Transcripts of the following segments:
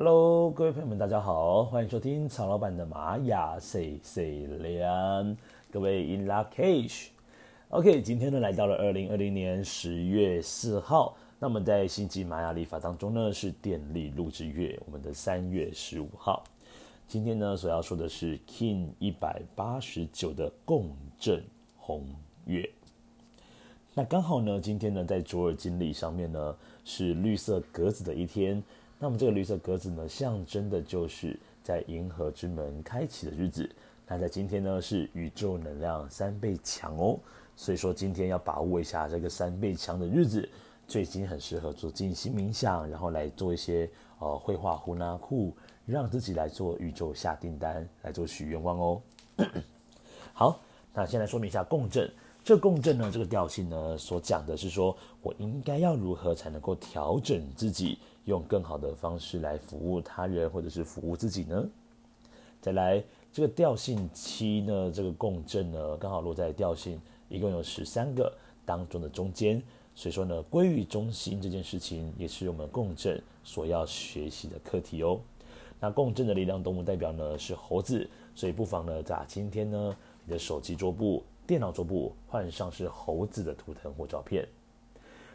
Hello，各位朋友们，大家好，欢迎收听曹老板的玛雅 say say 亮，各位 in lak'ech，OK，今天呢来到了二零二零年十月四号，那么在星际玛雅历法当中呢是电力录制月，我们的三月十五号，今天呢所要说的是 King 一百八十九的共振红月，那刚好呢今天呢在卓尔金历上面呢是绿色格子的一天。那么这个绿色格子呢，象征的就是在银河之门开启的日子。那在今天呢，是宇宙能量三倍强哦，所以说今天要把握一下这个三倍强的日子。最近很适合做静心冥想，然后来做一些呃绘画呼纳库，让自己来做宇宙下订单，来做许愿望哦。好，那先来说明一下共振。这共振呢，这个调性呢，所讲的是说我应该要如何才能够调整自己。用更好的方式来服务他人，或者是服务自己呢？再来，这个调性七呢，这个共振呢，刚好落在调性一共有十三个当中的中间，所以说呢，归于中心这件事情，也是我们共振所要学习的课题哦。那共振的力量动物代表呢是猴子，所以不妨呢，在今天呢，你的手机桌布、电脑桌布换上是猴子的图腾或照片。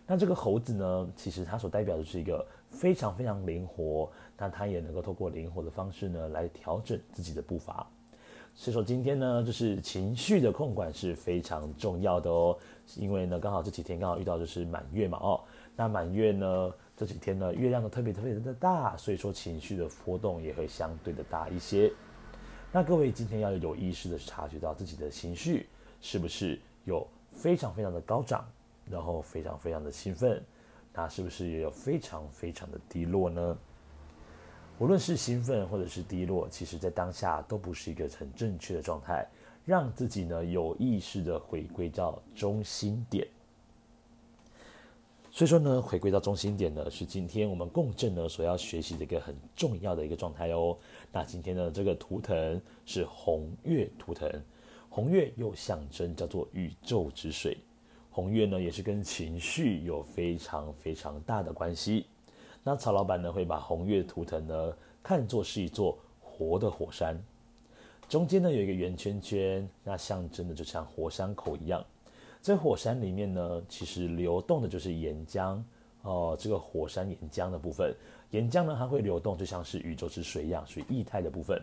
那这个猴子呢，其实它所代表的是一个非常非常灵活，那它也能够透过灵活的方式呢，来调整自己的步伐。所以说今天呢，就是情绪的控管是非常重要的哦，因为呢，刚好这几天刚好遇到就是满月嘛哦，那满月呢这几天呢，月亮都特别特别的大，所以说情绪的波动也会相对的大一些。那各位今天要有意识的察觉到自己的情绪是不是有非常非常的高涨。然后非常非常的兴奋，那是不是也有非常非常的低落呢？无论是兴奋或者是低落，其实在当下都不是一个很正确的状态。让自己呢有意识的回归到中心点。所以说呢，回归到中心点呢，是今天我们共振呢所要学习的一个很重要的一个状态哦。那今天的这个图腾是红月图腾，红月又象征叫做宇宙之水。红月呢，也是跟情绪有非常非常大的关系。那曹老板呢，会把红月图腾呢看作是一座活的火山，中间呢有一个圆圈圈，那象征的就像火山口一样。在火山里面呢，其实流动的就是岩浆哦、这个火山岩浆的部分，岩浆呢它会流动，就像是宇宙之水一样，属于液态的部分。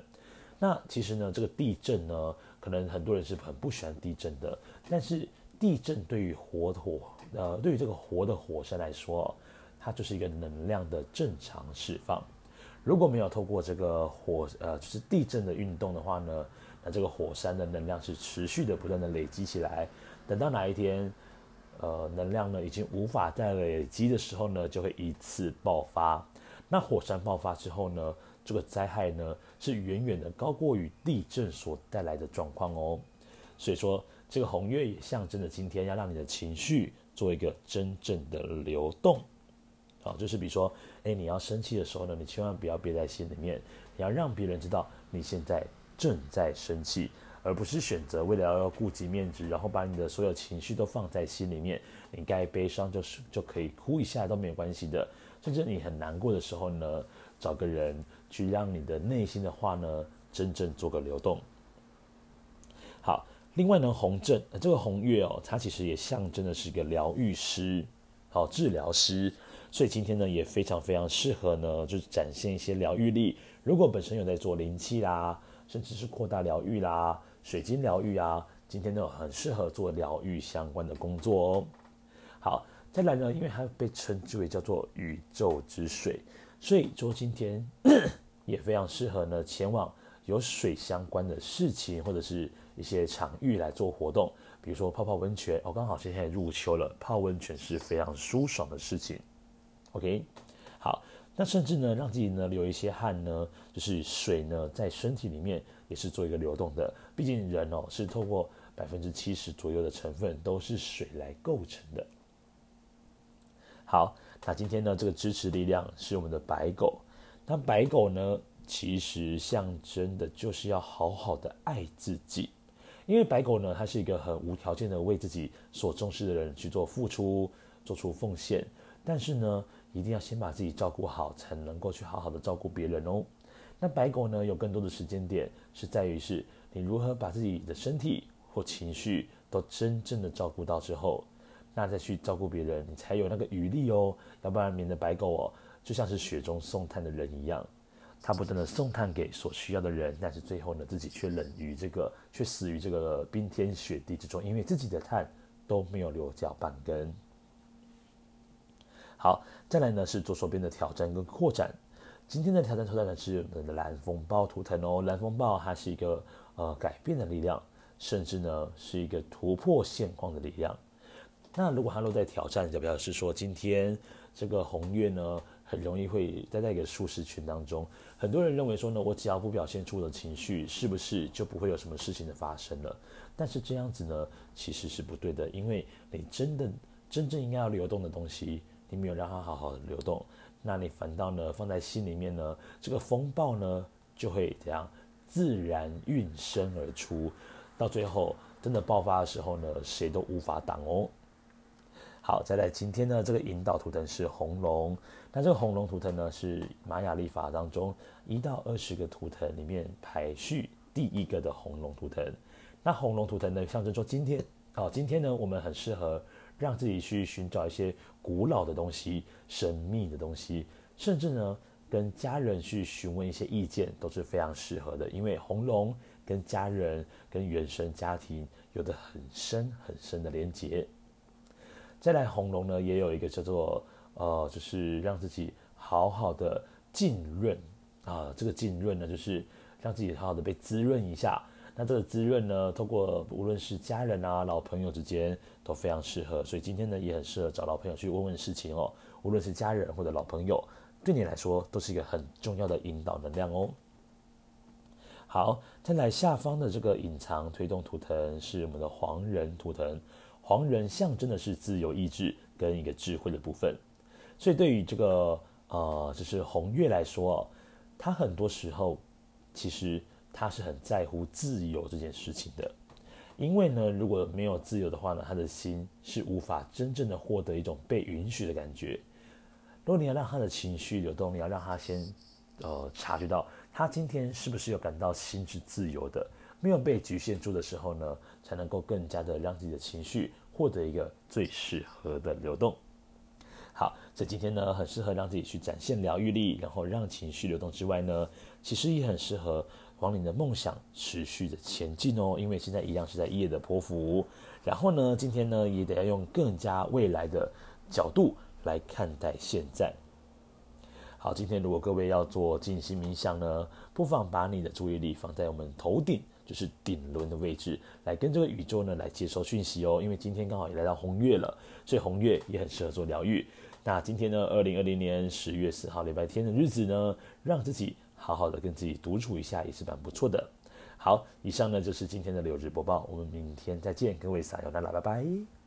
那其实呢，这个地震呢，可能很多人是很不喜欢地震的，但是。地震对于活火，呃，对于这个活的火山来说，它就是一个能量的正常释放。如果没有透过这个火，呃，就是地震的运动的话呢，那这个火山的能量是持续的不断的累积起来。等到哪一天，呃，能量呢已经无法再累积的时候呢，就会一次爆发。那火山爆发之后呢，这个灾害呢是远远的高过于地震所带来的状况哦。所以说。这个红月也象征着今天要让你的情绪做一个真正的流动，好，就是比如说，哎，你要生气的时候呢，你千万不要憋在心里面，你要让别人知道你现在正在生气，而不是选择为了要顾及面子，然后把你的所有情绪都放在心里面。你该悲伤就是就可以哭一下都没有关系的，甚至你很难过的时候呢，找个人去让你的内心的话呢，真正做个流动。好。另外呢，红阵这个红月哦，它其实也象征的是一个疗愈师，好治疗师，所以今天呢也非常非常适合呢，就是展现一些疗愈力。如果本身有在做灵气啦，甚至是扩大疗愈啦、水晶疗愈啊，今天呢很适合做疗愈相关的工作哦。好，再来呢，因为它被称之为叫做宇宙之水，所以说今天 也非常适合呢前往有水相关的事情或者是。一些场域来做活动，比如说泡泡温泉哦，刚好现在入秋了，泡温泉是非常舒爽的事情。OK，好，那甚至呢，让自己呢流一些汗呢，就是水呢在身体里面也是做一个流动的。毕竟人哦是透过百分之七十左右的成分都是水来构成的。好，那今天呢这个支持力量是我们的白狗，那白狗呢其实象征的就是要好好的爱自己。因为白狗呢，它是一个很无条件的为自己所重视的人去做付出、做出奉献。但是呢，一定要先把自己照顾好，才能够去好好的照顾别人哦。那白狗呢，有更多的时间点是在于是你如何把自己的身体或情绪都真正的照顾到之后，那再去照顾别人，你才有那个余力哦。要不然，免得白狗哦，就像是雪中送炭的人一样。他不断的送炭给所需要的人，但是最后呢，自己却冷于这个，却死于这个冰天雪地之中，因为自己的炭都没有留下半根。好，再来呢是左手边的挑战跟扩展。今天的挑战挑战呢是我们的蓝风暴图腾哦，蓝风暴它是一个呃改变的力量，甚至呢是一个突破现况的力量。那如果它落在挑战，就表示说今天这个红月呢。很容易会待在一个舒适圈当中。很多人认为说呢，我只要不表现出的情绪，是不是就不会有什么事情的发生了？但是这样子呢，其实是不对的，因为你真的真正应该要流动的东西，你没有让它好好的流动，那你反倒呢放在心里面呢，这个风暴呢就会怎样自然运生而出，到最后真的爆发的时候呢，谁都无法挡哦。好，再来今天呢，这个引导图腾是红龙。那这个红龙图腾呢，是玛雅历法当中一到二十个图腾里面排序第一个的红龙图腾。那红龙图腾呢，象征说今天，哦，今天呢，我们很适合让自己去寻找一些古老的东西、神秘的东西，甚至呢，跟家人去询问一些意见都是非常适合的。因为红龙跟家人、跟原生家庭有着很深很深的连结。再来，红龙呢也有一个叫做呃，就是让自己好好的浸润啊，这个浸润呢就是让自己好好的被滋润一下。那这个滋润呢，透过无论是家人啊、老朋友之间都非常适合，所以今天呢也很适合找老朋友去问问事情哦。无论是家人或者老朋友，对你来说都是一个很重要的引导能量哦。好，再来下方的这个隐藏推动图腾是我们的黄人图腾。黄人象征的是自由意志跟一个智慧的部分，所以对于这个呃，就是红月来说，他很多时候其实他是很在乎自由这件事情的，因为呢，如果没有自由的话呢，他的心是无法真正的获得一种被允许的感觉。如果你要让他的情绪流动，你要让他先呃察觉到他今天是不是有感到心是自由的，没有被局限住的时候呢，才能够更加的让自己的情绪。获得一个最适合的流动。好，所以今天呢，很适合让自己去展现疗愈力，然后让情绪流动之外呢，其实也很适合往你的梦想持续的前进哦。因为现在一样是在夜的波符，然后呢，今天呢也得要用更加未来的角度来看待现在。好，今天如果各位要做静心冥想呢，不妨把你的注意力放在我们头顶。就是顶轮的位置，来跟这个宇宙呢来接收讯息哦。因为今天刚好也来到红月了，所以红月也很适合做疗愈。那今天呢，二零二零年十月四号礼拜天的日子呢，让自己好好的跟自己独处一下也是蛮不错的。好，以上呢就是今天的柳日播报，我们明天再见，各位撒由那拉，拜拜。